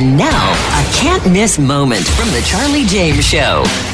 And now, a can't miss moment from the Charlie James Show.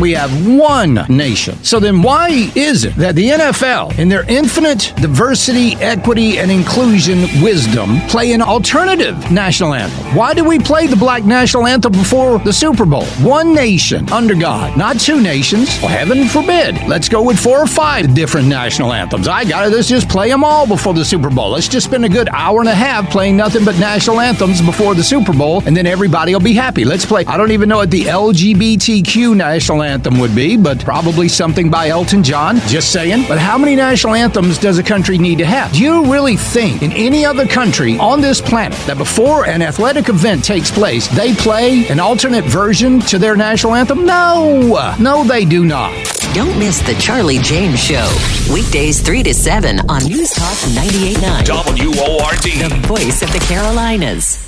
We have one nation. So then, why is it that the NFL, in their infinite diversity, equity, and inclusion wisdom, play an alternative national anthem? Why do we play the black national anthem before the Super Bowl? One nation under God, not two nations. Well, heaven forbid. Let's go with four or five different national anthems. I got it. Let's just play them all before the Super Bowl. Let's just spend a good hour and a half playing nothing but national anthems before the Super Bowl, and then everybody will be happy. Let's play. I don't even know what the LGBTQ national anthem would be, but probably something by Elton John. Just saying. But how many national anthems does a country need to have? Do you really think in any other country on this planet that before an athletic event takes place, they play an alternate version to their national anthem? No. No, they do not. Don't miss the Charlie James Show. Weekdays 3 to 7 on News Talk 98.9. WORD. The voice of the Carolinas.